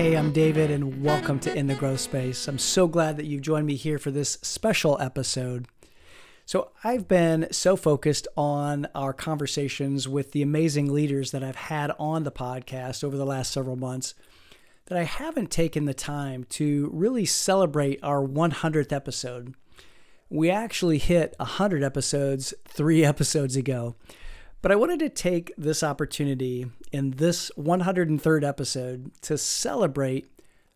Hey, I'm David, and welcome to In the Growth Space. I'm so glad that you've joined me here for this special episode. So, I've been so focused on our conversations with the amazing leaders that I've had on the podcast over the last several months that I haven't taken the time to really celebrate our 100th episode. We actually hit 100 episodes three episodes ago. But I wanted to take this opportunity in this 103rd episode to celebrate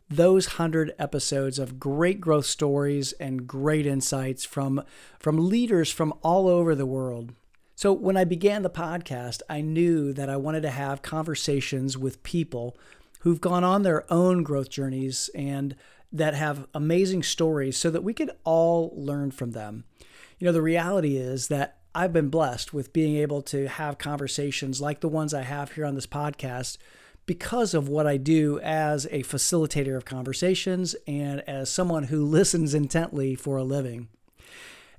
those 100 episodes of great growth stories and great insights from, from leaders from all over the world. So, when I began the podcast, I knew that I wanted to have conversations with people who've gone on their own growth journeys and that have amazing stories so that we could all learn from them. You know, the reality is that I've been blessed with being able to have conversations like the ones I have here on this podcast because of what I do as a facilitator of conversations and as someone who listens intently for a living.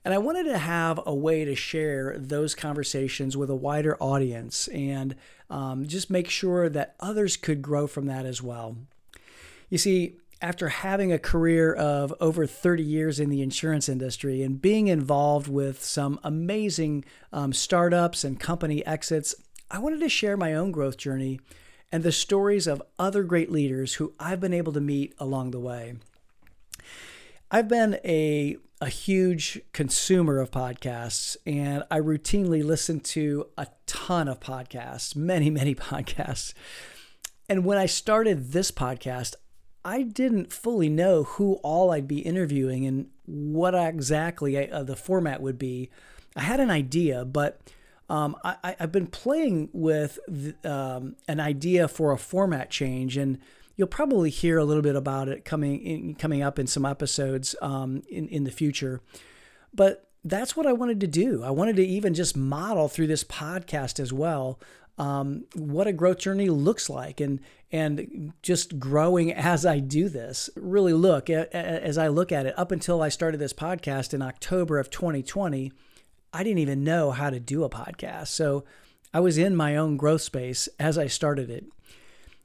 And I wanted to have a way to share those conversations with a wider audience and um, just make sure that others could grow from that as well. You see, after having a career of over 30 years in the insurance industry and being involved with some amazing um, startups and company exits, I wanted to share my own growth journey and the stories of other great leaders who I've been able to meet along the way. I've been a, a huge consumer of podcasts and I routinely listen to a ton of podcasts, many, many podcasts. And when I started this podcast, I didn't fully know who all I'd be interviewing and what exactly I, uh, the format would be. I had an idea, but um, I, have been playing with the, um, an idea for a format change, and you'll probably hear a little bit about it coming in, coming up in some episodes um, in in the future. But that's what I wanted to do. I wanted to even just model through this podcast as well um, what a growth journey looks like and and just growing as I do this. Really look as I look at it up until I started this podcast in October of 2020, I didn't even know how to do a podcast. So I was in my own growth space as I started it.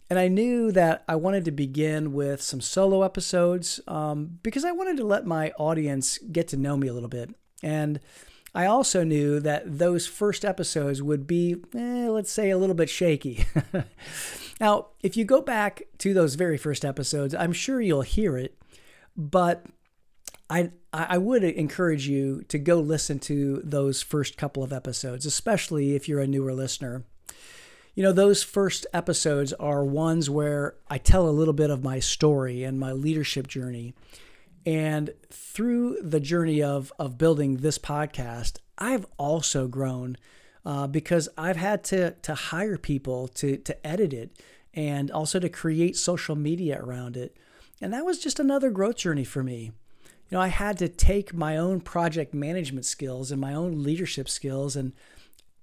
And I knew that I wanted to begin with some solo episodes um, because I wanted to let my audience get to know me a little bit. And I also knew that those first episodes would be, eh, let's say, a little bit shaky. now, if you go back to those very first episodes, I'm sure you'll hear it, but I, I would encourage you to go listen to those first couple of episodes, especially if you're a newer listener. You know, those first episodes are ones where I tell a little bit of my story and my leadership journey. And through the journey of, of building this podcast, I've also grown uh, because I've had to, to hire people to, to edit it and also to create social media around it. And that was just another growth journey for me. You know, I had to take my own project management skills and my own leadership skills and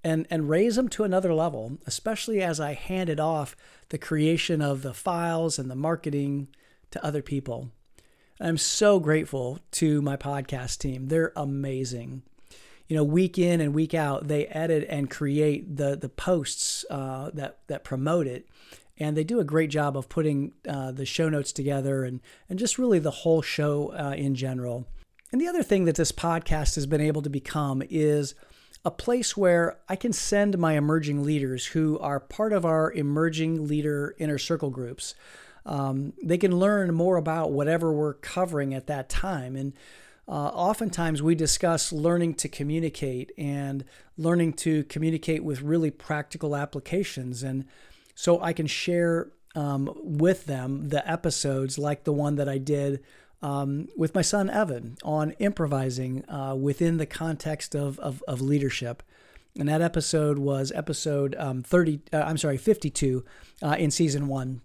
and and raise them to another level, especially as I handed off the creation of the files and the marketing to other people. I'm so grateful to my podcast team. They're amazing. You know, week in and week out, they edit and create the the posts uh, that that promote it, and they do a great job of putting uh, the show notes together and and just really the whole show uh, in general. And the other thing that this podcast has been able to become is a place where I can send my emerging leaders who are part of our emerging leader inner circle groups um, they can learn more about whatever we're covering at that time. And uh, oftentimes we discuss learning to communicate and learning to communicate with really practical applications. And so I can share um, with them the episodes like the one that I did um, with my son Evan on improvising uh, within the context of, of, of, leadership. And that episode was episode um, 30, uh, I'm sorry, 52 uh, in season one.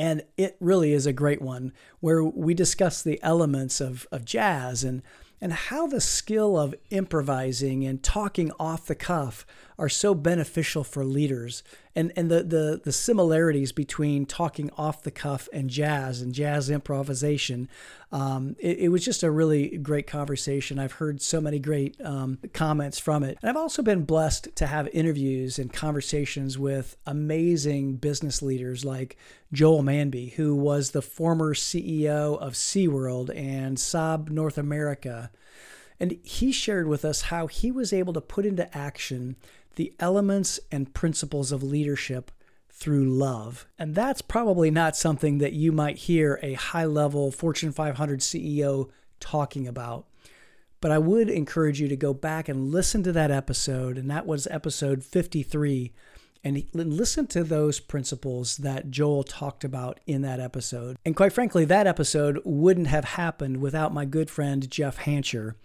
And it really is a great one where we discuss the elements of, of jazz and, and how the skill of improvising and talking off the cuff are so beneficial for leaders and and the the the similarities between talking off the cuff and jazz and jazz improvisation. Um, it, it, was just a really great conversation. I've heard so many great um, comments from it, and I've also been blessed to have interviews and conversations with amazing business leaders like Joel Manby, who was the former CEO of SeaWorld and Saab North America. And he shared with us how he was able to put into action the elements and principles of leadership through love. And that's probably not something that you might hear a high level Fortune 500 CEO talking about. But I would encourage you to go back and listen to that episode. And that was episode 53. And listen to those principles that Joel talked about in that episode. And quite frankly, that episode wouldn't have happened without my good friend Jeff Hancher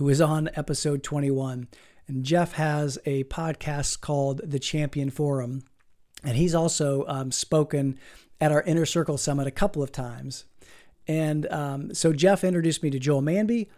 who is on episode 21. And Jeff has a podcast called The Champion Forum. And he's also um, spoken at our Inner Circle Summit a couple of times. And um, so Jeff introduced me to Joel Manby,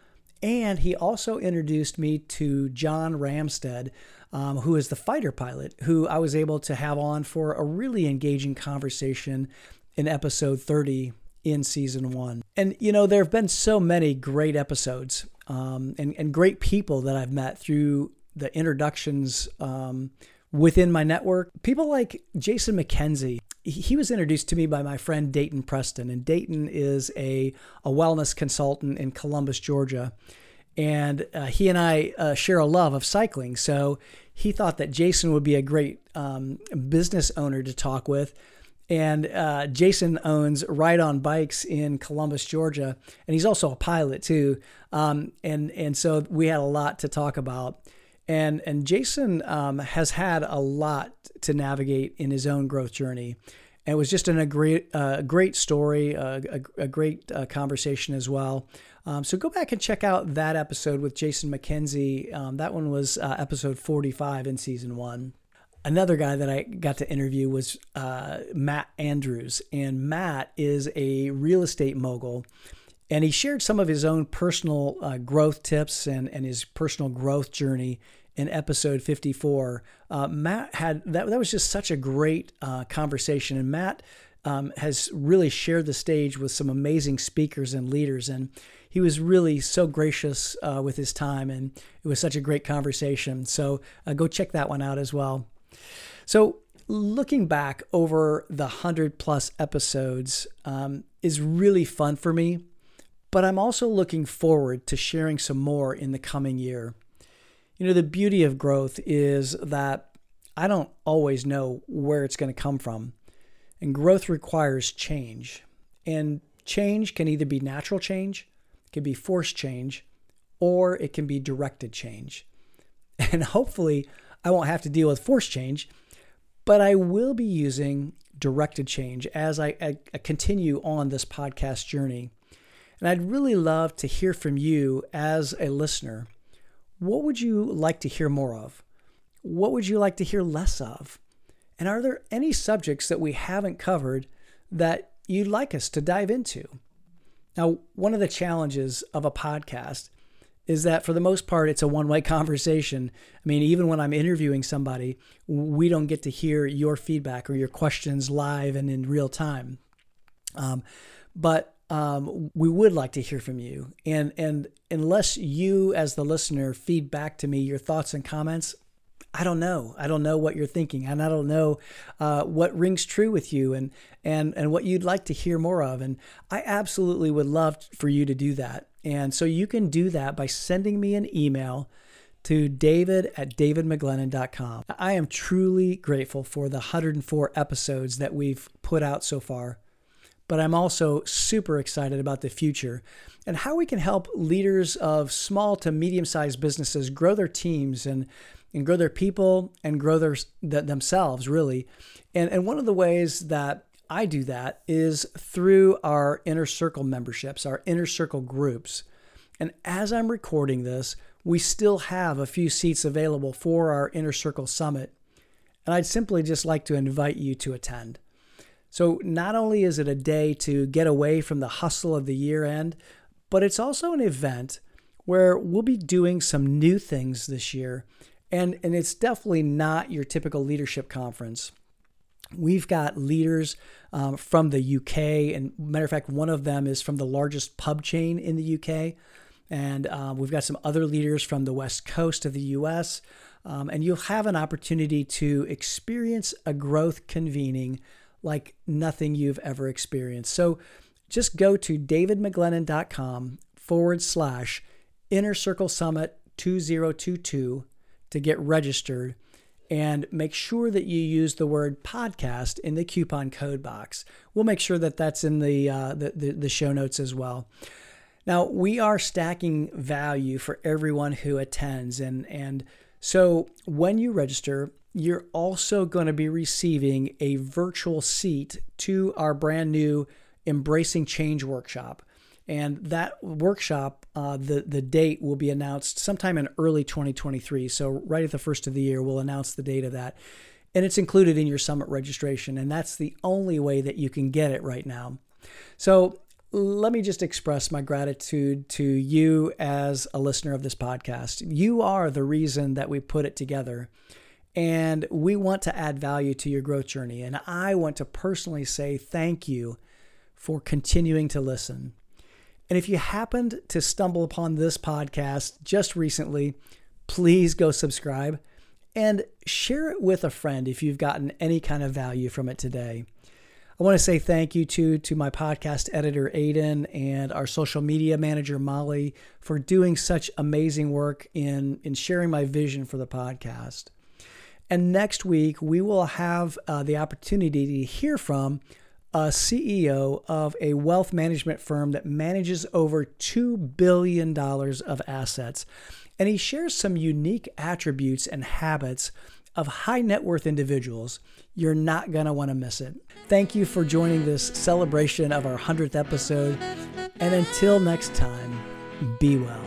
and he also introduced me to John Ramstead, um, who is the fighter pilot, who I was able to have on for a really engaging conversation in episode 30 in season one. And, you know, there have been so many great episodes um, and, and great people that I've met through the introductions um, within my network. People like Jason McKenzie. He was introduced to me by my friend Dayton Preston, and Dayton is a, a wellness consultant in Columbus, Georgia. And uh, he and I uh, share a love of cycling. So he thought that Jason would be a great um, business owner to talk with and uh, Jason owns Ride on Bikes in Columbus, Georgia, and he's also a pilot too. Um, and and so we had a lot to talk about. And and Jason um, has had a lot to navigate in his own growth journey. And it was just an, a great uh, great story, uh, a, a, great uh, conversation as well. Um, so go back and check out that episode with Jason McKenzie. Um, that one was uh, episode 45 in season one another guy that I got to interview was uh, Matt Andrews. And Matt is a real estate mogul. And he shared some of his own personal uh, growth tips and, and his personal growth journey in episode 54. Uh, Matt had that, that was just such a great uh, conversation. And Matt um, has really shared the stage with some amazing speakers and leaders. And he was really so gracious uh, with his time. And it was such a great conversation. So uh, go check that one out as well. So, looking back over the 100 plus episodes um, is really fun for me, but I'm also looking forward to sharing some more in the coming year. You know, the beauty of growth is that I don't always know where it's going to come from. And growth requires change. And change can either be natural change, it can be forced change, or it can be directed change. And hopefully, I won't have to deal with forced change but I will be using directed change as I, I, I, continue on this podcast journey. And I'd really love to hear from you as a listener. What would you like to hear more of? What would you like to hear less of? And are there any subjects that we haven't covered that you'd like us to dive into? Now, one of the challenges of a podcast is that for the most part, it's a one way conversation. I mean, even when I'm interviewing somebody, we don't get to hear your feedback or your questions live and in real time. Um, but um, we would like to hear from you. And, and unless you, as the listener, feed back to me your thoughts and comments, I don't know. I don't know what you're thinking, and I don't know uh, what rings true with you, and and and what you'd like to hear more of. And I absolutely would love for you to do that. And so you can do that by sending me an email to david at davidmcglennon.com. I am truly grateful for the 104 episodes that we've put out so far, but I'm also super excited about the future and how we can help leaders of small to medium sized businesses grow their teams and, and grow their people and grow their, themselves, really. And, and one of the ways that I do that is through our inner circle memberships, our inner circle groups. And as I'm recording this, we still have a few seats available for our inner circle summit. And I'd simply just like to invite you to attend. So, not only is it a day to get away from the hustle of the year end, but it's also an event where we'll be doing some new things this year And, and it's definitely not your typical leadership conference. We've got leaders um, from the UK, and matter of fact, one of them is from the largest pub chain in the UK. And um, we've got some other leaders from the west coast of the US. Um, and you'll have an opportunity to experience a growth convening like nothing you've ever experienced. So just go to davidmcglennon.com forward slash inner circle summit 2022 to get registered and make sure that you use the word podcast in the coupon code box. We'll make sure that that's in the, uh, the, the, the show notes as well. Now, we are stacking value for everyone who attends. And, and so when you register, you're also going to be receiving a virtual seat to our brand new Embracing Change workshop. And that workshop, uh, the, the date will be announced sometime in early 2023. So, right at the first of the year, we'll announce the date of that. And it's included in your summit registration. And that's the only way that you can get it right now. So, let me just express my gratitude to you as a listener of this podcast. You are the reason that we put it together. And we want to add value to your growth journey. And I want to personally say thank you for continuing to listen. And if you happened to stumble upon this podcast just recently, please go subscribe and share it with a friend if you've gotten any kind of value from it today. I want to say thank you to, to my podcast editor, Aiden, and our social media manager, Molly, for doing such amazing work in, in sharing my vision for the podcast. And next week, we will have uh, the opportunity to hear from a CEO of a wealth management firm that manages over $2 billion of assets. And he shares some unique attributes and habits of high net worth individuals. You're not going to want to miss it. Thank you for joining this celebration of our 100th episode. And until next time, be well.